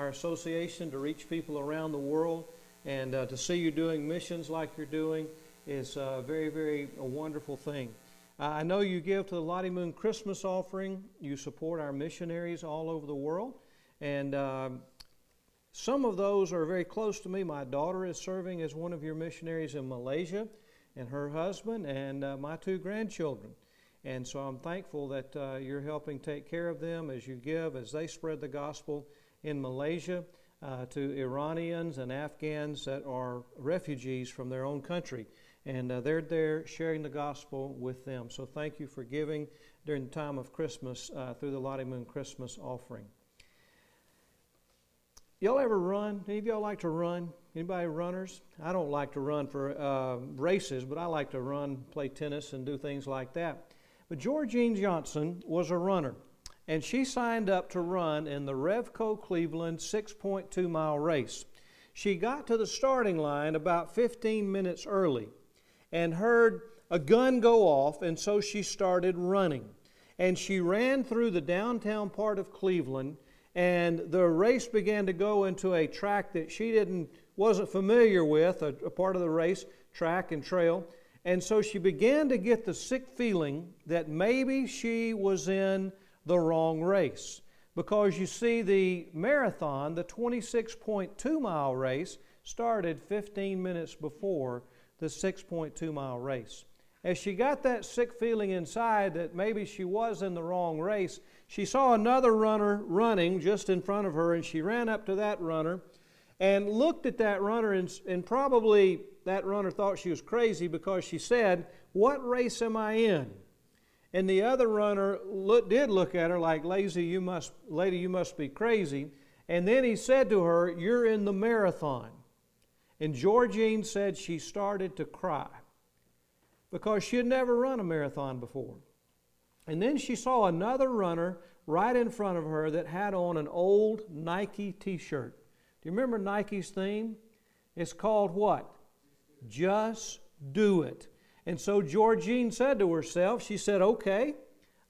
our association to reach people around the world. And uh, to see you doing missions like you're doing is uh, very, very a wonderful thing. Uh, I know you give to the Lottie Moon Christmas offering. You support our missionaries all over the world. And um, some of those are very close to me. My daughter is serving as one of your missionaries in Malaysia, and her husband, and uh, my two grandchildren. And so I'm thankful that uh, you're helping take care of them as you give, as they spread the gospel in Malaysia uh, to Iranians and Afghans that are refugees from their own country. And uh, they're there sharing the gospel with them. So thank you for giving during the time of Christmas uh, through the Lottie Moon Christmas offering. Y'all ever run? Any of y'all like to run? Anybody runners? I don't like to run for uh, races, but I like to run, play tennis, and do things like that. But Georgine Johnson was a runner, and she signed up to run in the Revco Cleveland 6.2 mile race. She got to the starting line about 15 minutes early and heard a gun go off, and so she started running. And she ran through the downtown part of Cleveland, and the race began to go into a track that she didn't wasn't familiar with, a, a part of the race, track and trail. And so she began to get the sick feeling that maybe she was in the wrong race. Because you see, the marathon, the 26.2 mile race, started 15 minutes before the 6.2 mile race. As she got that sick feeling inside that maybe she was in the wrong race, she saw another runner running just in front of her, and she ran up to that runner and looked at that runner and, and probably that runner thought she was crazy because she said, What race am I in? And the other runner look, did look at her like, Lazy, you must, lady, you must be crazy. And then he said to her, You're in the marathon. And Georgine said she started to cry because she had never run a marathon before. And then she saw another runner right in front of her that had on an old Nike t shirt. Do you remember Nike's theme? It's called what? Just do it. And so Georgine said to herself, she said, okay,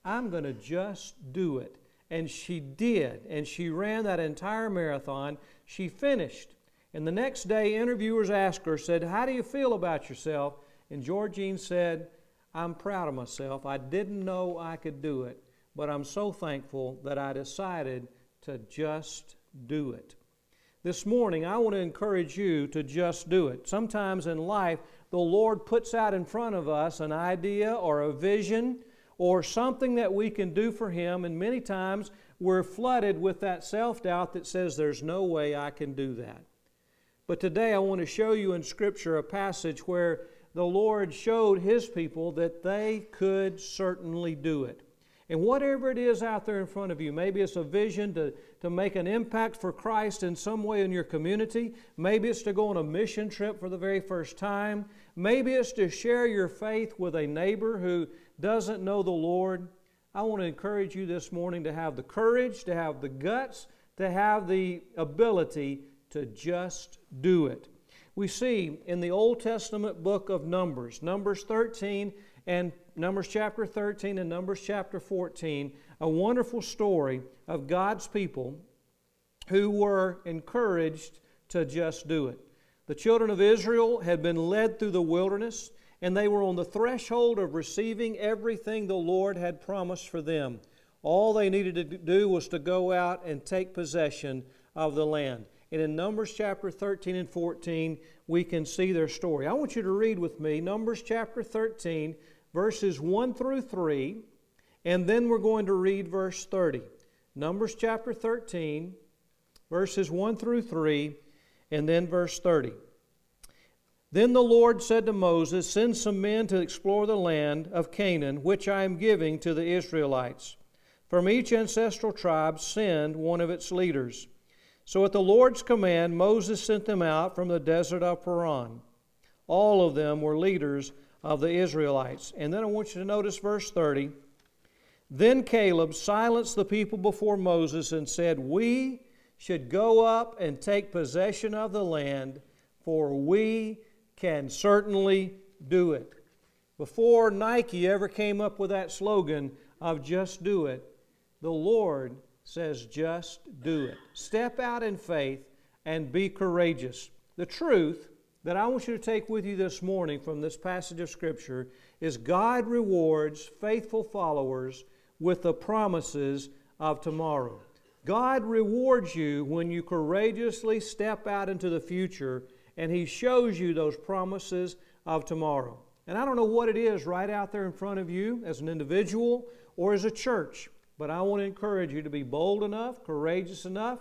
I'm going to just do it. And she did. And she ran that entire marathon. She finished. And the next day, interviewers asked her, said, How do you feel about yourself? And Georgine said, I'm proud of myself. I didn't know I could do it, but I'm so thankful that I decided to just do it. This morning, I want to encourage you to just do it. Sometimes in life, the Lord puts out in front of us an idea or a vision or something that we can do for Him, and many times we're flooded with that self doubt that says, There's no way I can do that. But today, I want to show you in Scripture a passage where the Lord showed His people that they could certainly do it. And whatever it is out there in front of you, maybe it's a vision to, to make an impact for Christ in some way in your community. Maybe it's to go on a mission trip for the very first time. Maybe it's to share your faith with a neighbor who doesn't know the Lord. I want to encourage you this morning to have the courage, to have the guts, to have the ability to just do it. We see in the Old Testament book of Numbers, Numbers 13 and Numbers chapter 13 and Numbers chapter 14, a wonderful story of God's people who were encouraged to just do it. The children of Israel had been led through the wilderness, and they were on the threshold of receiving everything the Lord had promised for them. All they needed to do was to go out and take possession of the land. And in Numbers chapter 13 and 14, we can see their story. I want you to read with me Numbers chapter 13, verses 1 through 3, and then we're going to read verse 30. Numbers chapter 13, verses 1 through 3, and then verse 30. Then the Lord said to Moses, Send some men to explore the land of Canaan, which I am giving to the Israelites. From each ancestral tribe, send one of its leaders. So at the Lord's command, Moses sent them out from the desert of Paran. All of them were leaders of the Israelites. And then I want you to notice verse 30. Then Caleb silenced the people before Moses and said, We should go up and take possession of the land, for we can certainly do it. Before Nike ever came up with that slogan of just do it, the Lord says just do it. Step out in faith and be courageous. The truth that I want you to take with you this morning from this passage of Scripture is God rewards faithful followers with the promises of tomorrow. God rewards you when you courageously step out into the future and He shows you those promises of tomorrow. And I don't know what it is right out there in front of you as an individual or as a church, but I want to encourage you to be bold enough, courageous enough,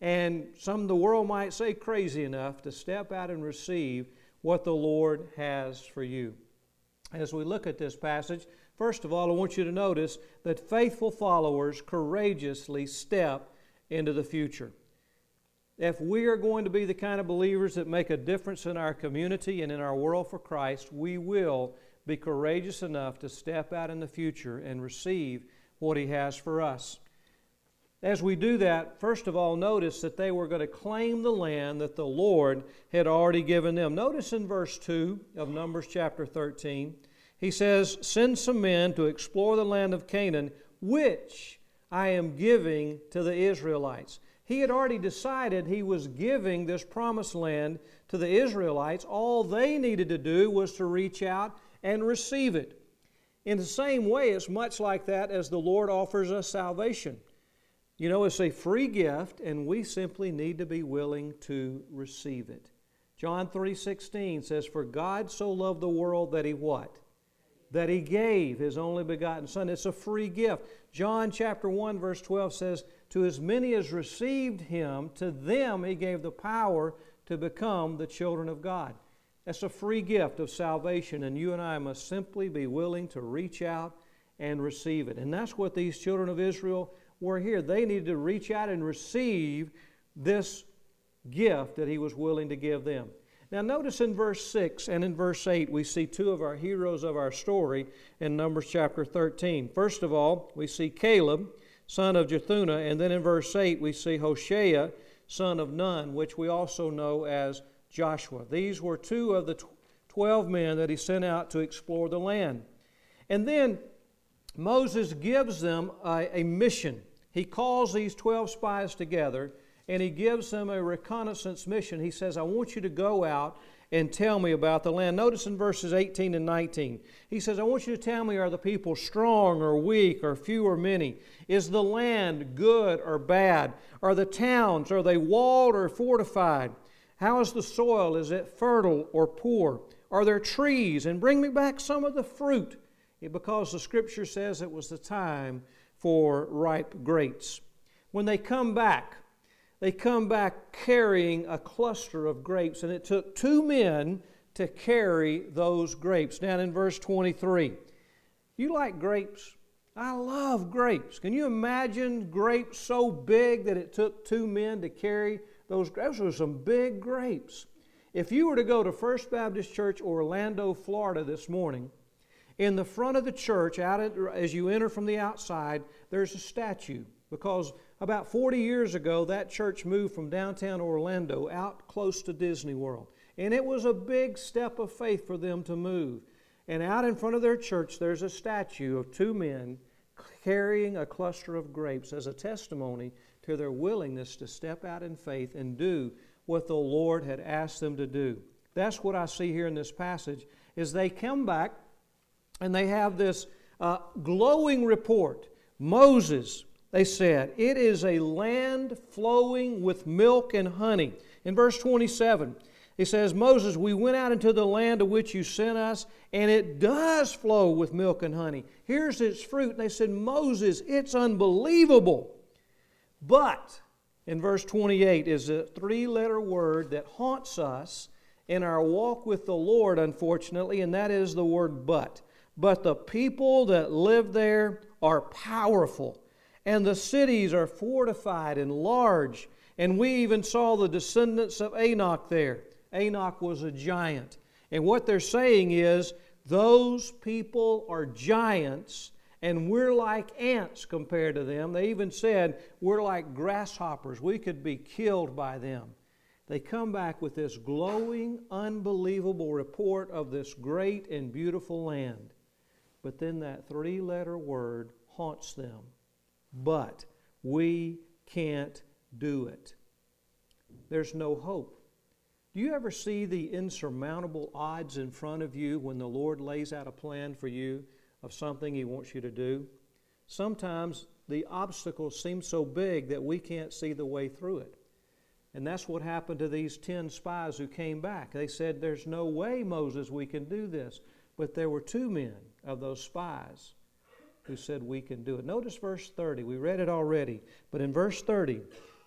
and some the world might say crazy enough to step out and receive what the Lord has for you. As we look at this passage, first of all, I want you to notice that faithful followers courageously step into the future. If we are going to be the kind of believers that make a difference in our community and in our world for Christ, we will be courageous enough to step out in the future and receive what He has for us. As we do that, first of all, notice that they were going to claim the land that the Lord had already given them. Notice in verse 2 of Numbers chapter 13, he says, Send some men to explore the land of Canaan, which I am giving to the Israelites. He had already decided he was giving this promised land to the Israelites. All they needed to do was to reach out and receive it. In the same way, it's much like that as the Lord offers us salvation. You know, it's a free gift, and we simply need to be willing to receive it. John 3:16 says, "For God so loved the world that he what? That he gave his only begotten son. It's a free gift. John chapter 1 verse 12 says, "To as many as received him, to them he gave the power to become the children of God." That's a free gift of salvation, and you and I must simply be willing to reach out and receive it. And that's what these children of Israel were here. They needed to reach out and receive this gift that he was willing to give them. Now, notice in verse 6 and in verse 8, we see two of our heroes of our story in Numbers chapter 13. First of all, we see Caleb, son of Jephunneh, and then in verse 8, we see Hoshea, son of Nun, which we also know as Joshua. These were two of the 12 men that he sent out to explore the land. And then Moses gives them a, a mission. He calls these 12 spies together and he gives them a reconnaissance mission. He says, I want you to go out and tell me about the land. Notice in verses 18 and 19, he says, I want you to tell me are the people strong or weak or few or many? Is the land good or bad? Are the towns, are they walled or fortified? How is the soil? Is it fertile or poor? Are there trees? And bring me back some of the fruit, because the scripture says it was the time for ripe grapes. When they come back, they come back carrying a cluster of grapes, and it took two men to carry those grapes. Down in verse 23. You like grapes? I love grapes. Can you imagine grapes so big that it took two men to carry those grapes? Those were some big grapes. If you were to go to First Baptist Church, Orlando, Florida this morning, in the front of the church, out at, as you enter from the outside, there's a statue because about 40 years ago, that church moved from downtown Orlando out close to Disney World. And it was a big step of faith for them to move. And out in front of their church, there's a statue of two men carrying a cluster of grapes as a testimony to their willingness to step out in faith and do what the Lord had asked them to do. That's what I see here in this passage is they come back and they have this uh, glowing report. Moses, they said, it is a land flowing with milk and honey. In verse 27, he says, Moses, we went out into the land to which you sent us, and it does flow with milk and honey. Here's its fruit. And they said, Moses, it's unbelievable. But, in verse 28, is a three letter word that haunts us in our walk with the Lord, unfortunately, and that is the word but. But the people that live there are powerful, and the cities are fortified and large. And we even saw the descendants of Anak there. Anak was a giant. And what they're saying is, those people are giants, and we're like ants compared to them. They even said, we're like grasshoppers. We could be killed by them. They come back with this glowing, unbelievable report of this great and beautiful land. But then that three letter word haunts them. But we can't do it. There's no hope. Do you ever see the insurmountable odds in front of you when the Lord lays out a plan for you of something He wants you to do? Sometimes the obstacles seem so big that we can't see the way through it. And that's what happened to these 10 spies who came back. They said, There's no way, Moses, we can do this. But there were two men of those spies who said, We can do it. Notice verse 30. We read it already. But in verse 30,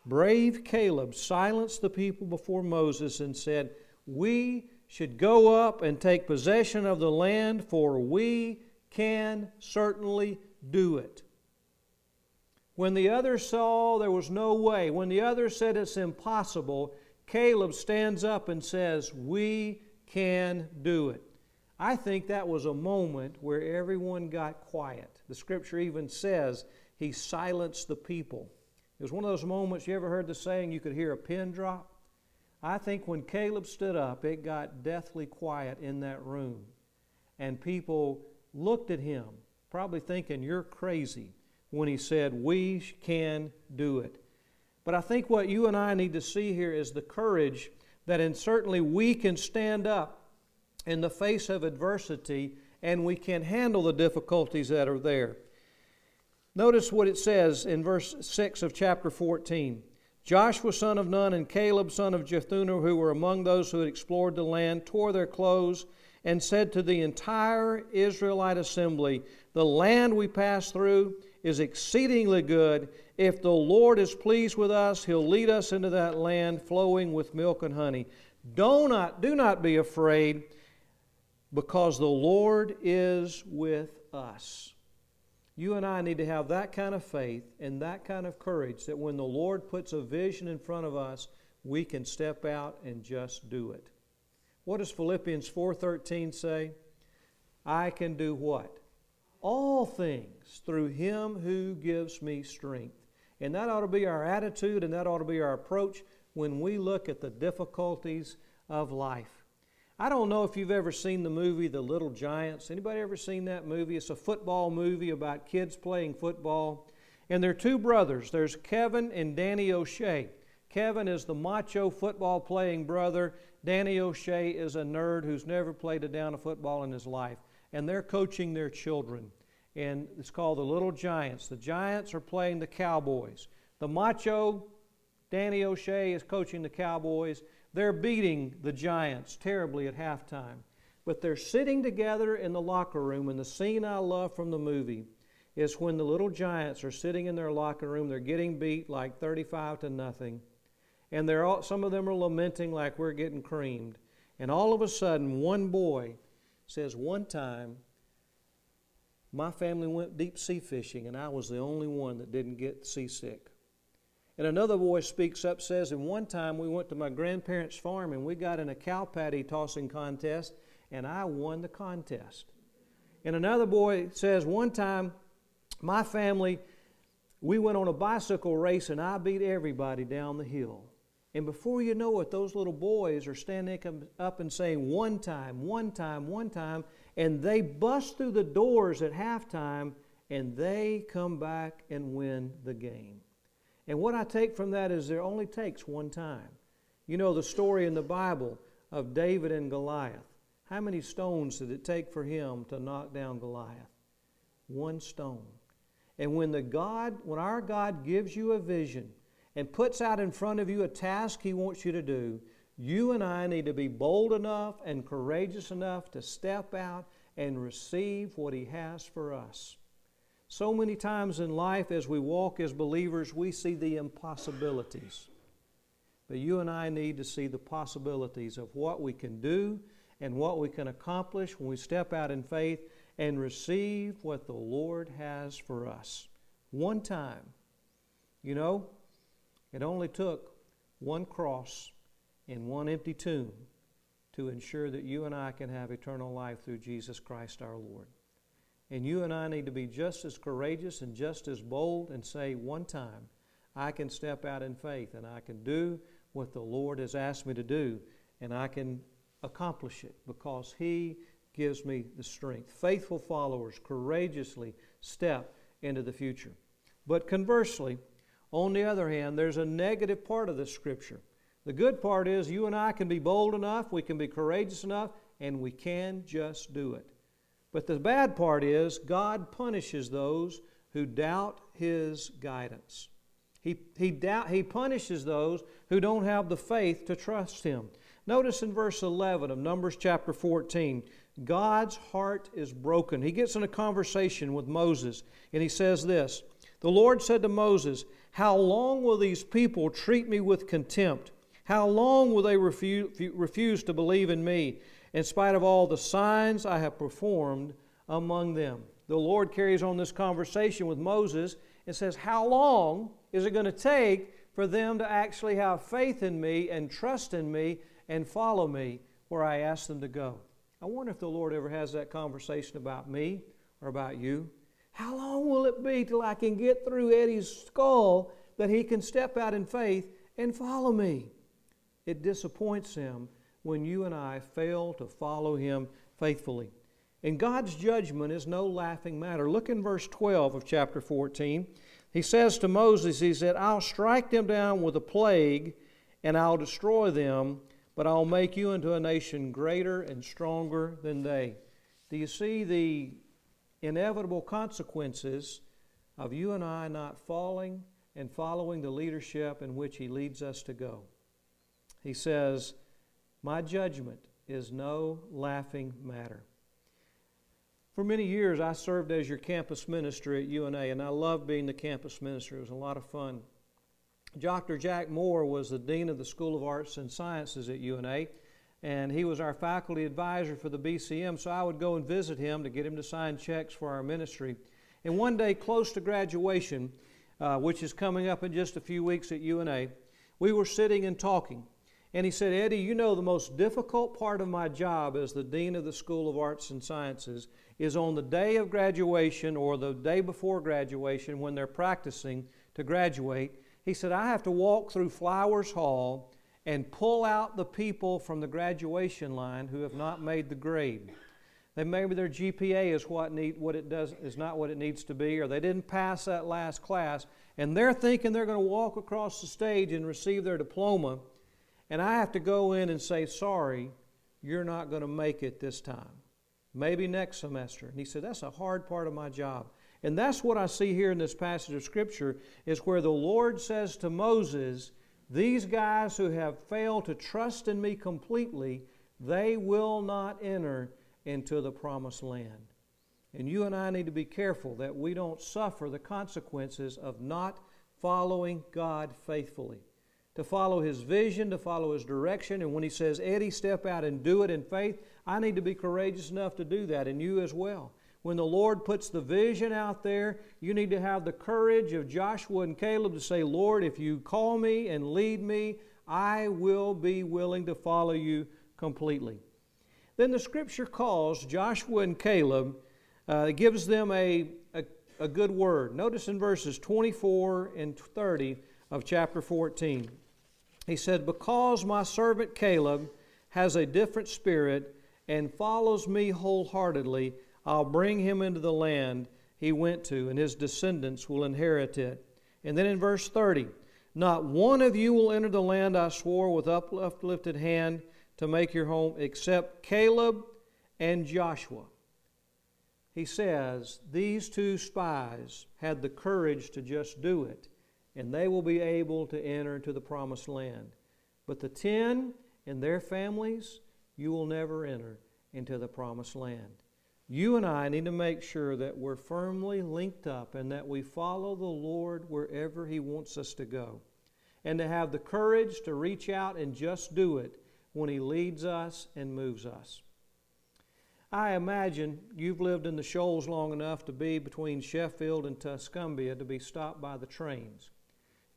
brave Caleb silenced the people before Moses and said, We should go up and take possession of the land, for we can certainly do it. When the others saw there was no way, when the others said it's impossible, Caleb stands up and says, We can do it. I think that was a moment where everyone got quiet. The scripture even says he silenced the people. It was one of those moments, you ever heard the saying, you could hear a pin drop? I think when Caleb stood up, it got deathly quiet in that room. And people looked at him, probably thinking, You're crazy when he said, We can do it. But I think what you and I need to see here is the courage that, and certainly, we can stand up in the face of adversity and we can handle the difficulties that are there. Notice what it says in verse 6 of chapter 14. Joshua son of Nun and Caleb son of Jephunneh, who were among those who had explored the land, tore their clothes and said to the entire Israelite assembly, The land we passed through is exceedingly good. If the Lord is pleased with us, He'll lead us into that land flowing with milk and honey. Do not, do not be afraid, because the Lord is with us. You and I need to have that kind of faith and that kind of courage that when the Lord puts a vision in front of us, we can step out and just do it. What does Philippians 4:13 say? I can do what? all things through him who gives me strength. And that ought to be our attitude and that ought to be our approach when we look at the difficulties of life. I don't know if you've ever seen the movie The Little Giants. Anybody ever seen that movie? It's a football movie about kids playing football. And there are two brothers. There's Kevin and Danny O'Shea. Kevin is the macho football playing brother. Danny O'Shea is a nerd who's never played a down of football in his life and they're coaching their children. And it's called the Little Giants. The Giants are playing the Cowboys. The macho, Danny O'Shea, is coaching the Cowboys. They're beating the Giants terribly at halftime. But they're sitting together in the locker room, and the scene I love from the movie is when the little giants are sitting in their locker room. They're getting beat like 35 to nothing. And they're all, some of them are lamenting like we're getting creamed. And all of a sudden, one boy says, One time, my family went deep sea fishing, and I was the only one that didn't get seasick. And another boy speaks up, says, And one time we went to my grandparents' farm and we got in a cow patty tossing contest, and I won the contest. And another boy says, One time my family, we went on a bicycle race and I beat everybody down the hill. And before you know it, those little boys are standing up and saying, one time, one time, one time, and they bust through the doors at halftime and they come back and win the game. And what I take from that is there only takes one time. You know the story in the Bible of David and Goliath. How many stones did it take for him to knock down Goliath? One stone. And when the God, when our God gives you a vision, and puts out in front of you a task He wants you to do, you and I need to be bold enough and courageous enough to step out and receive what He has for us. So many times in life, as we walk as believers, we see the impossibilities. But you and I need to see the possibilities of what we can do and what we can accomplish when we step out in faith and receive what the Lord has for us. One time. You know, it only took one cross and one empty tomb to ensure that you and I can have eternal life through Jesus Christ our Lord. And you and I need to be just as courageous and just as bold and say, one time, I can step out in faith and I can do what the Lord has asked me to do and I can accomplish it because He gives me the strength. Faithful followers courageously step into the future. But conversely, On the other hand, there's a negative part of this scripture. The good part is you and I can be bold enough, we can be courageous enough, and we can just do it. But the bad part is God punishes those who doubt His guidance. He, he, doubt, he punishes those who don't have the faith to trust Him. Notice in verse 11 of Numbers chapter 14, God's heart is broken. He gets in a conversation with Moses, and he says this The Lord said to Moses, How long will these people treat me with contempt? How long will they refuse, refuse to believe in me, in spite of all the signs I have performed among them? The Lord carries on this conversation with Moses and says, How long is it going to take for them to actually have faith in me and trust in me and follow me where I ask them to go? I wonder if the Lord ever has that conversation about me or about you. How long will it be till I can get through Eddie's skull that he can step out in faith and follow me? It disappoints him when you and I fail to follow him faithfully. And God's judgment is no laughing matter. Look in verse 12 of chapter 14. He says to Moses, He said, I'll strike them down with a plague and I'll destroy them, but I'll make you into a nation greater and stronger than they. Do you see the inevitable consequences of you and I not falling and following the leadership in which He leads us to go? He says, My judgment is no laughing matter. For many years, I served as your campus minister at UNA, and I loved being the campus minister. It was a lot of fun. Dr. Jack Moore was the Dean of the School of Arts and Sciences at UNA, and he was our faculty advisor for the BCM, so I would go and visit him to get him to sign checks for our ministry. And one day, close to graduation, uh, which is coming up in just a few weeks at UNA, we were sitting and talking. And he said, Eddie, you know, the most difficult part of my job as the Dean of the School of Arts and Sciences is on the day of graduation or the day before graduation when they're practicing to graduate he said, I have to walk through Flowers Hall and pull out the people from the graduation line who have not made the grade. Then maybe their GPA is what need what it does is not what it needs to be, or they didn't pass that last class, and they're thinking they're going to walk across the stage and receive their diploma, and I have to go in and say, sorry, you're not going to make it this time. Maybe next semester. And he said, That's a hard part of my job. And that's what I see here in this passage of Scripture is where the Lord says to Moses, These guys who have failed to trust in me completely, they will not enter into the promised land. And you and I need to be careful that we don't suffer the consequences of not following God faithfully. To follow His vision, to follow His direction. And when He says, Eddie, step out and do it in faith, I need to be courageous enough to do that, and you as well. When the Lord puts the vision out there, you need to have the courage of Joshua and Caleb to say, Lord, if you call me and lead me, I will be willing to follow you completely. Then the scripture calls Joshua and Caleb, uh, gives them a, a, a good word. Notice in verses 24 and 30 of chapter 14. He said, Because my servant Caleb has a different spirit and follows me wholeheartedly, I'll bring him into the land he went to, and his descendants will inherit it. And then in verse 30, not one of you will enter the land I swore with uplifted hand to make your home, except Caleb and Joshua. He says, These two spies had the courage to just do it, and they will be able to enter into the promised land. But the ten and their families, you will never enter into the promised land you and I need to make sure that we're firmly linked up and that we follow the Lord wherever He wants us to go. And to have the courage to reach out and just do it when He leads us and moves us. I imagine you've lived in the shoals long enough to be between Sheffield and Tuscumbia to be stopped by the trains.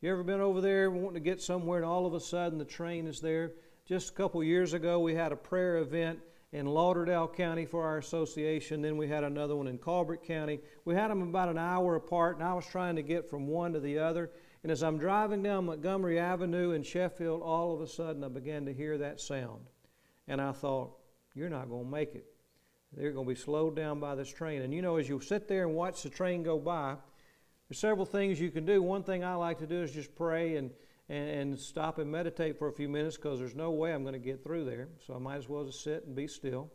You ever been over there wanting to get somewhere and all of a sudden the train is there? Just a couple years ago, we had a prayer event in Lauderdale County for our association. Then we had another one in Colbert County. We had them about an hour apart, and I was trying to get from one to the other. And as I'm driving down Montgomery Avenue in Sheffield, all of a sudden I began to hear that sound. And I thought, you're not going to make it. They're going to be slowed down by this train. And you know, as you sit there and watch the train go by, There's several things you can do. One thing I like to do is just pray and, and, and stop and meditate for a few minutes because there's no way I'm going to get through there. So I might as well just sit and be still.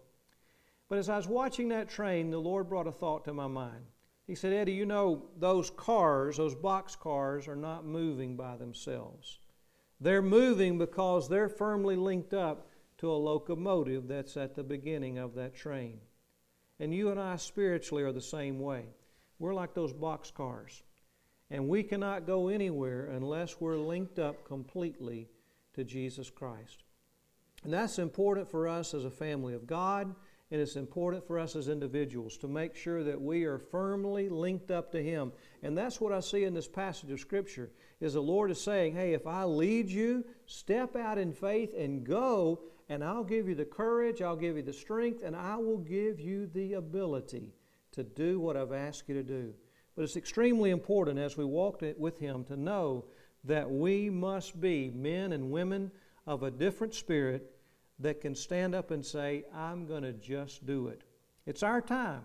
But as I was watching that train, the Lord brought a thought to my mind. He said, Eddie, you know, those cars, those box cars, are not moving by themselves. They're moving because they're firmly linked up to a locomotive that's at the beginning of that train. And you and I spiritually are the same way. We're like those box cars. And we cannot go anywhere unless we're linked up completely to Jesus Christ. And that's important for us as a family of God, and it's important for us as individuals to make sure that we are firmly linked up to Him. And that's what I see in this passage of Scripture, is the Lord is saying, hey, if I lead you, step out in faith and go, and I'll give you the courage, I'll give you the strength, and I will give you the ability to do what I've asked you to do. But it's extremely important as we walk with Him to know that we must be men and women of a different spirit that can stand up and say, I'm going to just do it. It's our time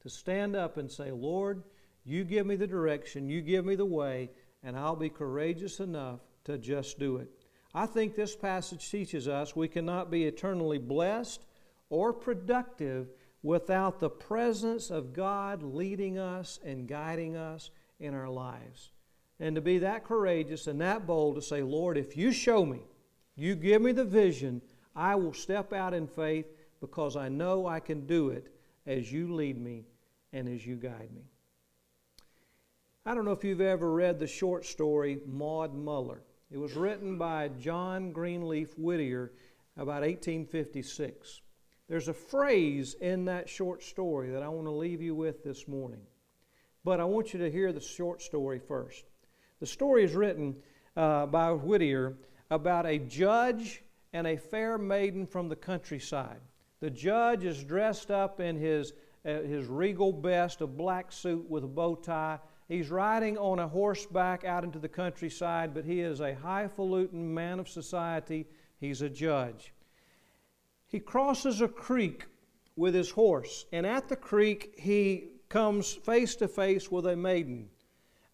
to stand up and say, Lord, you give me the direction, you give me the way, and I'll be courageous enough to just do it. I think this passage teaches us we cannot be eternally blessed or productive without the presence of God leading us and guiding us in our lives. And to be that courageous and that bold to say, Lord, if you show me, you give me the vision, I will step out in faith because I know I can do it as you lead me and as you guide me. I don't know if you've ever read the short story Maud Muller. It was written by John Greenleaf Whittier about 1856. There's a phrase in that short story that I want to leave you with this morning. But I want you to hear the short story first. The story is written uh, by Whittier about a judge and a fair maiden from the countryside. The judge is dressed up in his, uh, his regal best, a black suit with a bow tie. He's riding on a horseback out into the countryside, but he is a highfalutin man of society. He's a judge. He crosses a creek with his horse, and at the creek he comes face to face with a maiden,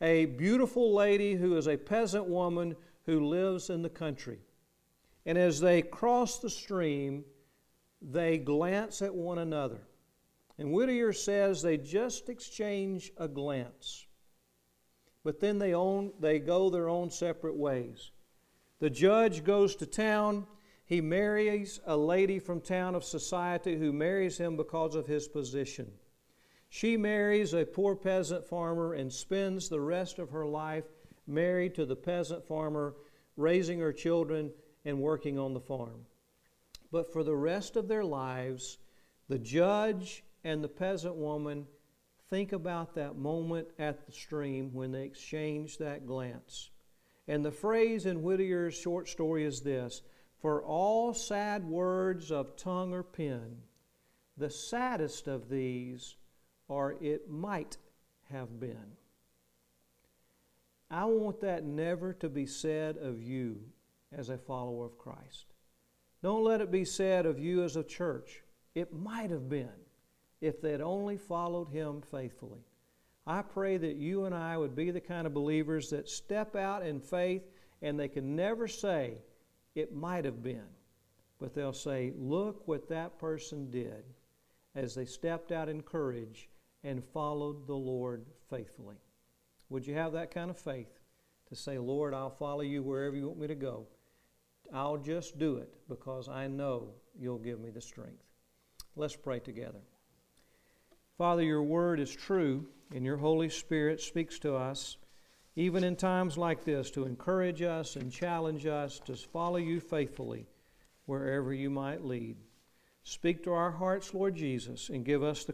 a beautiful lady who is a peasant woman who lives in the country. And as they cross the stream, they glance at one another. And Whittier says they just exchange a glance. But then they, own, they go their own separate ways. The judge goes to town he marries a lady from town of society who marries him because of his position. She marries a poor peasant farmer and spends the rest of her life married to the peasant farmer, raising her children and working on the farm. But for the rest of their lives, the judge and the peasant woman think about that moment at the stream when they exchange that glance. And the phrase in Whittier's short story is this for all sad words of tongue or pen, the saddest of these are it might have been. I want that never to be said of you as a follower of Christ. Don't let it be said of you as a church. It might have been if they'd only followed Him faithfully. I pray that you and I would be the kind of believers that step out in faith and they can never say, it might have been. But they'll say, Look what that person did as they stepped out in courage and followed the Lord faithfully. Would you have that kind of faith to say, Lord, I'll follow you wherever you want me to go? I'll just do it because I know you'll give me the strength. Let's pray together. Father, your word is true, and your Holy Spirit speaks to us even in times like this, to encourage us and challenge us to follow you faithfully wherever you might lead. Speak to our hearts, Lord Jesus, and give us the